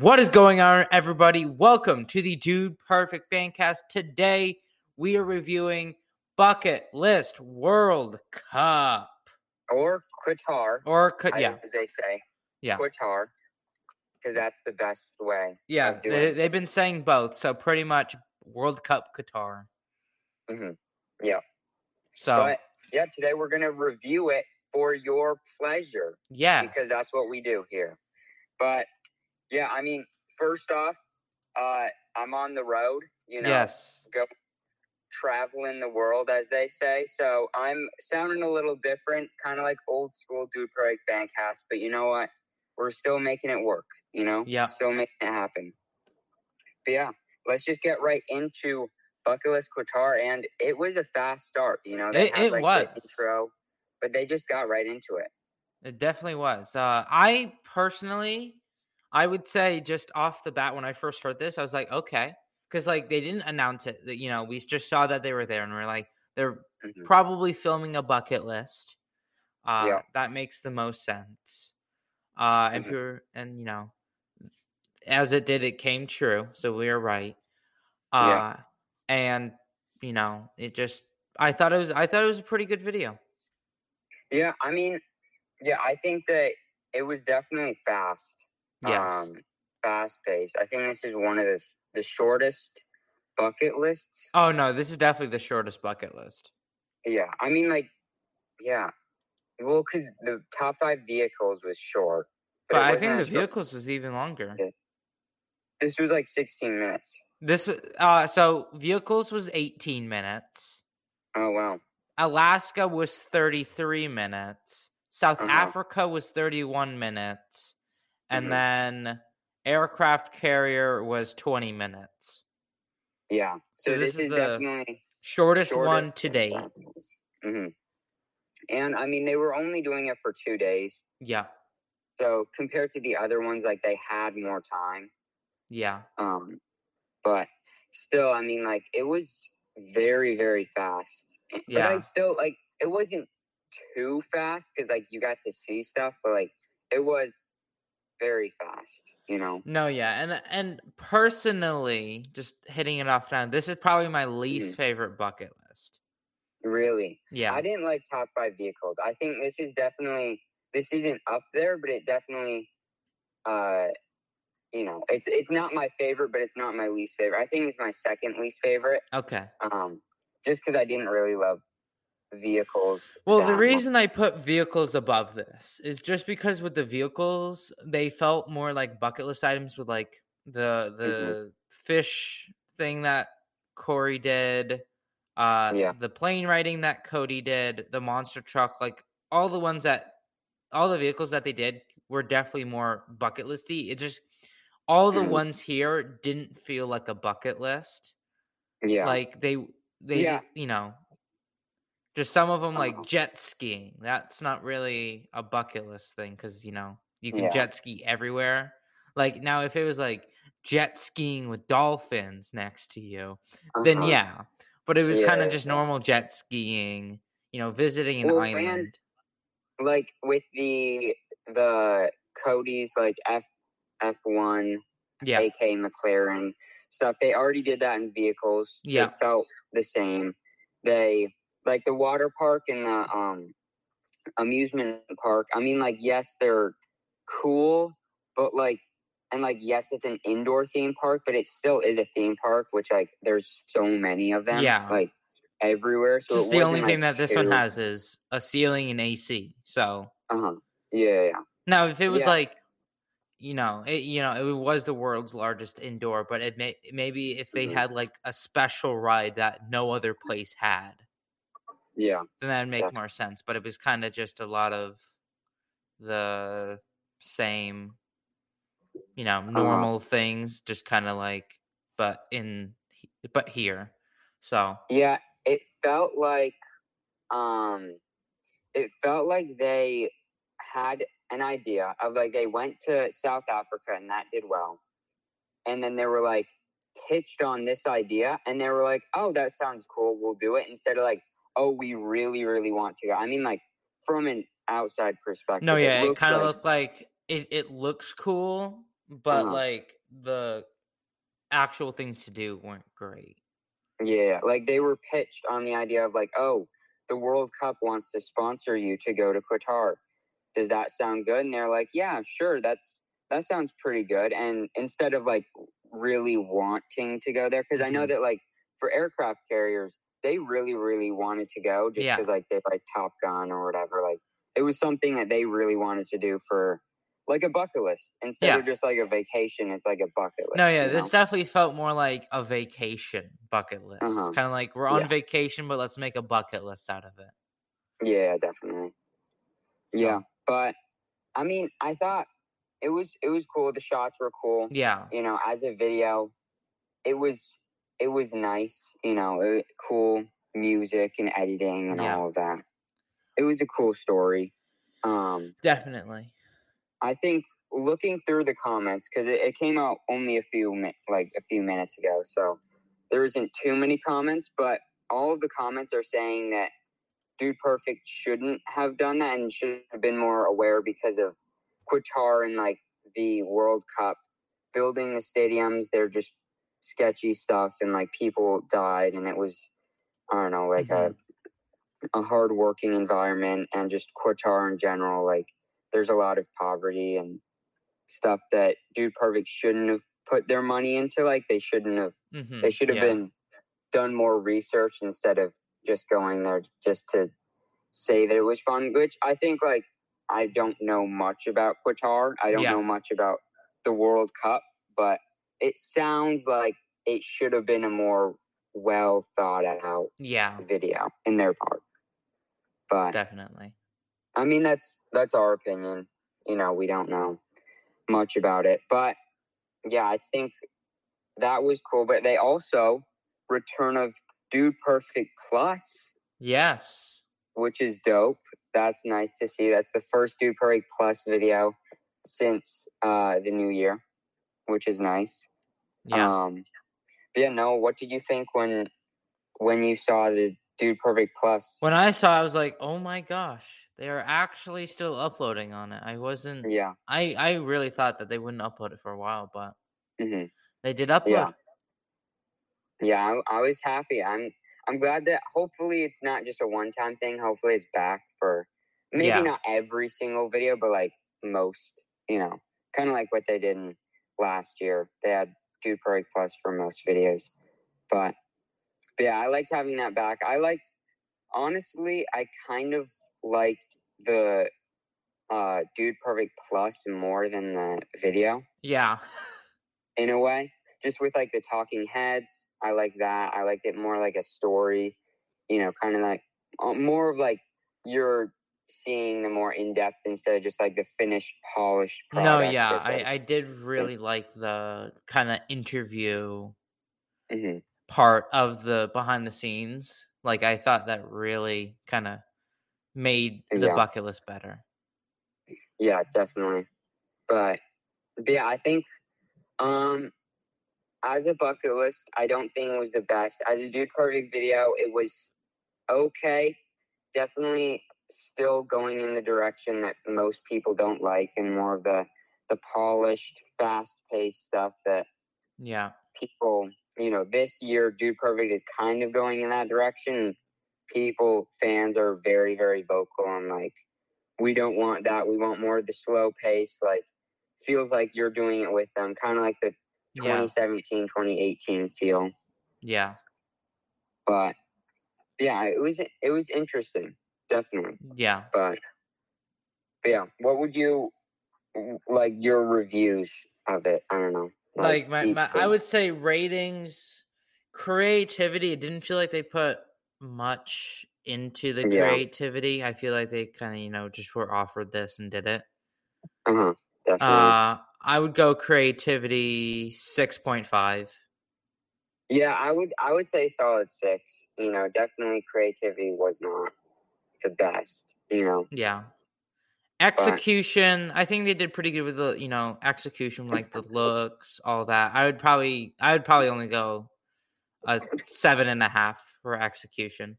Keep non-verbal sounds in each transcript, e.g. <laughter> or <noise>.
What is going on, everybody? Welcome to the Dude Perfect Fancast. Today, we are reviewing Bucket List World Cup. or Qatar. Or, yeah, as they say. Yeah. Qatar, because that's the best way. yeah, They, they've been saying both. So, pretty much World Cup Qatar. Mhm. Yeah. So, But yeah, today we're gonna review it for your pleasure yes. because that's what we do here. But yeah, I mean, first off, uh, I'm on the road. You know, Yes. go traveling the world, as they say. So I'm sounding a little different, kind of like old school Dude Perfect Fancast. But you know what? We're still making it work. You know, Yeah. still making it happen. But yeah, let's just get right into Bucket List Qatar, and it was a fast start. You know, they It- had it like was. intro, but they just got right into it. It definitely was. Uh, I personally, I would say just off the bat when I first heard this, I was like, okay, because like they didn't announce it. That you know, we just saw that they were there, and we're like, they're Mhm. probably filming a bucket list. Uh, Yeah. That makes the most sense. Uh, and Mhm. pure, and you know, as it did, it came true. So we are right. Uh, Yeah. and you know, it just, I thought it was, I thought it was a pretty good video. Yeah, I mean, yeah, I think that it was definitely fast. Yes. um, fast paced. I think this is one of the the shortest bucket lists. oh no, this is definitely the shortest bucket list. Yeah, I mean, like, yeah, well, because the top five vehicles was short, But it I think the short. vehicles was even longer. Yeah. This was like sixteen minutes. This uh so vehicles was 18 minutes. Oh wow, Alaska was 33 minutes. South Uh-huh. Africa was 31 minutes. And Mhm. then aircraft carrier was 20 minutes. yeah. So, So this this, is the definitely Shortest, one to date. hmm And I mean, they were only doing it for two days, Yeah. so compared to the other ones, like they had more time. Yeah. Um, but still, I mean, like it was very, very fast. Yeah. But I still like it wasn't too fast because like you got to see stuff, but like it was very fast. You know? No, yeah. And and personally, just hitting it off now, this is probably my least Mhm. favorite bucket list. Really, Yeah. I didn't like top five vehicles. I think this is definitely this isn't up there, but it definitely, uh, you know, it's it's not my favorite, but it's not my least favorite. I think it's my second least favorite. Okay. Um, just because I didn't really love vehicles. Well, the reason I put vehicles above this is just because with the vehicles, they felt more like bucket list items with like the the Mm-hmm. fish thing that Cory did, uh Yeah. the plane riding that Cody did, the monster truck, like all the ones that all the vehicles that they did were definitely more bucket listy. It just all the Mhm. ones here didn't feel like a bucket list yeah, like they they Yeah. you know just some of them like Uh-huh. jet skiing that's not really a bucket list thing because you know you can Yeah. jet ski everywhere like now if it was like jet skiing with dolphins next to you then uh-huh. yeah but it was kind of just yeah. normal jet skiing you know visiting an Well, and- island like with the the Cody's like F F one yeah AK McLaren stuff. They already did that in vehicles. Yeah. It felt the same. They like the water park and the um amusement park. I mean, like, yes, they're cool, but like and like yes, it's an indoor theme park, but it still is a theme park, which like there's so many of them. Yeah. Like everywhere. So just the only thing like, that this one has is a ceiling and ac so Uh-huh. Yeah, yeah. Now, if it was Yeah. like, you know, it, you know, it was the world's largest indoor, but it may maybe if they Mhm. had like a special ride that no other place had, Yeah. then that'd make Yeah. more sense. But it was kind of just a lot of the same. you know, normal things, just kind of like, but in, but here. So Yeah, it felt like um it felt like they had an idea of like they went to South Africa and that did well. And then they were like pitched on this idea and they were like, "Oh, that sounds cool. We'll do it." Instead of like, "Oh, we really really want to go." I mean like from an outside perspective. no, yeah, it, looks kind of like- looked like it. It looks cool, but Uh-huh. like the actual things to do weren't great. Yeah, like they were pitched on the idea of like, oh, the World Cup wants to sponsor you to go to Qatar. Does that sound good? And they're like, yeah, sure. That's that sounds pretty good. And instead of like really wanting to go there, because I know Mhm. that like for aircraft carriers, they really, really wanted to go just Yeah. because like they like Top Gun or whatever. Like it was something that they really wanted to do for like a bucket list instead Yeah. of just like a vacation. It's like a bucket list. No, yeah, this know? definitely felt more like a vacation bucket list. Uh-huh. Kind of like we're on Yeah. vacation, but let's make a bucket list out of it. Yeah, definitely. Yeah, but I mean, I thought it was it was cool. The shots were cool. yeah, You know, as a video, it was it was nice. You know, it, cool music and editing and Yeah. all of that. It was a cool story. Um, definitely. I think looking through the comments because it, it came out only a few mi- like a few minutes ago, so there isn't too many comments. But all of the comments are saying that Dude Perfect shouldn't have done that and should have been more aware because of Qatar and like the World Cup building the stadiums. They're just sketchy stuff and like people died and it was I don't know like a a hard working environment and just Qatar in general like there's a lot of poverty and stuff that Dude Perfect shouldn't have put their money into. Like they shouldn't have. hmm They should have been done more research instead of just going there just to say that it was fun. Which I think like I don't know much about Qatar. I don't Yeah. know much about the World Cup, but it sounds like it should have been a more well thought out Yeah, video in their part. But definitely. I mean, that's that's our opinion. You know, we don't know much about it, but yeah, I think that was cool. But they also return of Dude Perfect Plus, Yes. which is dope. That's nice to see. That's the first Dude Perfect Plus video since uh, the new year, which is nice. Yeah. Um, but yeah, no. What did you think when when you saw the Dude Perfect Plus? when I saw, it, I was like, "Oh my gosh, they are actually still uploading on it." I wasn't. Yeah. I I really thought that they wouldn't upload it for a while, but hmm they did upload. Yeah. Yeah, I, I was happy. I'm I'm glad that hopefully it's not just a one time thing. Hopefully it's back for maybe Yeah. not every single video, but like most, you know, kind of like what they did in last year. They had Dude Perfect Plus for most videos. But, but yeah, I liked having that back. I liked honestly, I kind of liked the uh Dude Perfect Plus more than the video Yeah. in a way. Just with like the talking heads, I like that. I liked it more like a story, you know, kind of like uh, more of like you're seeing the more in depth instead of just like the finished, polished part no, yeah, I I did really like the kind of interview Mhm. part of the behind the scenes. Like I thought that really kind of made the Yeah. bucket list better. Yeah, definitely. But, but yeah, I think um as a bucket list, I don't think it was the best. As a dude perfect video, it was okay. Definitely still going in the direction that most people don't like and more of the the polished, fast paced stuff that Yeah. people, you know, this year Dude Perfect is kind of going in that direction. People, fans are very, very vocal on like, we don't want that. We want more of the slow pace. Like, feels like you're doing it with them, kind of like the Yeah. 2017, 2018 feel. Yeah. But yeah, it was it was interesting, definitely. Yeah. But, but yeah, what would you like your reviews of it? I don't know. Like my, my I would say ratings creativity, it didn't feel like they put much into the Yeah. creativity. I feel like they kind of, you know, just were offered this and did it. Uh-huh, definitely. Uh I would go creativity six point five. Yeah, I would I would say solid six. You know, definitely creativity was not the best. You know, Yeah. Execution, I think they did pretty good with the, you know, execution, like the <laughs> looks, all that. I would probably, I would probably only go a seven and a half for execution.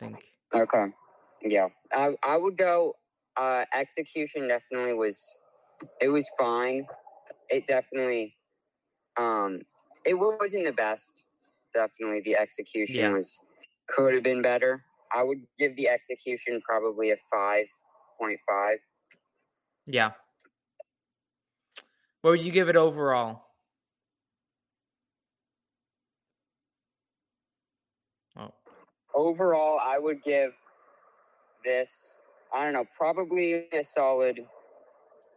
I think. Okay. Yeah. I I would go uh execution definitely was it was fine. It definitely um it wasn't the best. Definitely the execution Yeah. was could have been better. I would give the execution probably a 5.5. Yeah. What would you give it overall? Oh, Overall, I would give this I don't know, probably a solid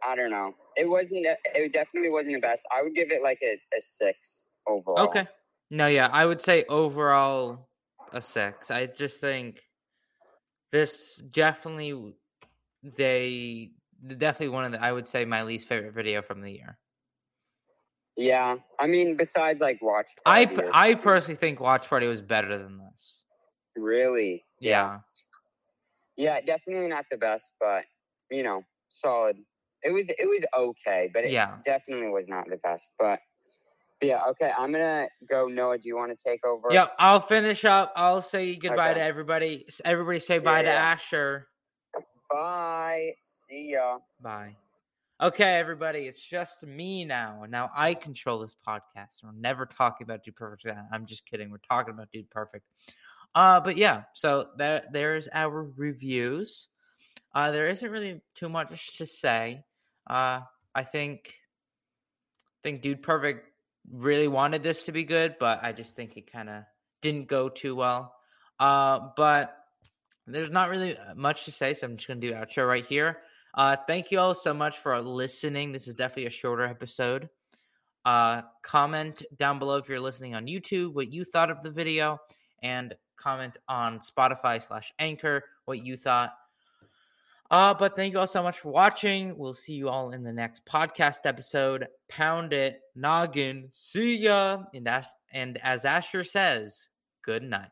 I don't know. It wasn't it definitely wasn't the best. I would give it like a, a 6 overall. okay. No, yeah, I would say overall a six. I just think this definitely they definitely one of the I would say my least favorite video from the year. Yeah, I mean, besides like watch. I Party p- I personally think Watch Party was better than this. really, Yeah. yeah, definitely not the best, but you know, solid. It was it was okay, but it Yeah. definitely was not the best. But yeah, okay, I'm gonna go. Noah, do you want to take over? Yeah, I'll finish up. I'll say goodbye Okay. to everybody. Everybody say bye to Yeah. Asher. Bye. See ya. Bye. Okay, everybody, it's just me now. Now I control this podcast. We're never talking about Dude Perfect. I'm just kidding. We're talking about Dude Perfect. Uh, but yeah, so there there's our reviews. Uh, there isn't really too much to say. Uh, I think think Dude Perfect really wanted this to be good, but I just think it kind of didn't go too well. Uh, but there's not really uh, much to say, so I'm just gonna do outro right here. Uh, thank you all so much for listening. This is definitely a shorter episode. Uh, comment down below if you're listening on YouTube what you thought of the video, and comment on Spotify slash Anchor what you thought. Uh, but thank you all so much for watching. We'll see you all in the next podcast episode. Pound it, noggin. See ya. And as, and as Asher says, good night.